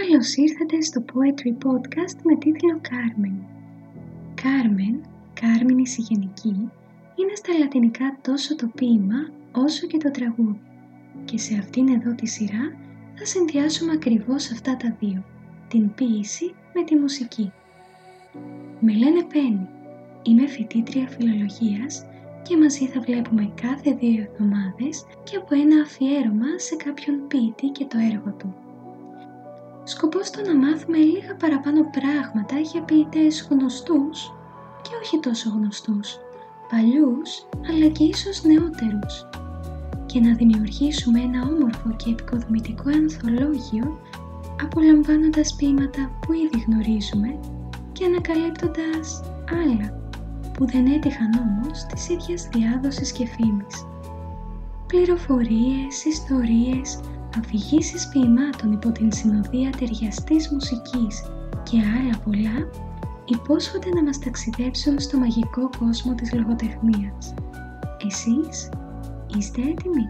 Καλώς ήρθατε στο Poetry Podcast με τίτλο Carmen. Carmen, Κάρμιν Συγενική, είναι στα λατινικά τόσο το ποίημα όσο και το τραγούδι. Και σε αυτήν εδώ τη σειρά θα συνδυάσουμε ακριβώς αυτά τα δύο, την ποίηση με τη μουσική. Με λένε Πέννη, είμαι φοιτήτρια φιλολογίας και μαζί θα βλέπουμε κάθε δύο εβδομάδες και από ένα αφιέρωμα σε κάποιον ποιητή και το έργο του. Σκοπός το να μάθουμε λίγα παραπάνω πράγματα για ποιητές γνωστούς και όχι τόσο γνωστούς, παλιούς αλλά και ίσως νεότερους και να δημιουργήσουμε ένα όμορφο και επικοδομητικό ανθολόγιο απολαμβάνοντας ποίηματα που ήδη γνωρίζουμε και ανακαλύπτοντας άλλα που δεν έτυχαν όμως της ίδιας διάδοσης και φήμης. Πληροφορίες, ιστορίες, αφηγήσεις ποιημάτων υπό την συνοδεία ταιριαστής μουσικής και άλλα πολλά υπόσχονται να μας ταξιδέψουν στο μαγικό κόσμο της λογοτεχνίας. Εσείς είστε έτοιμοι;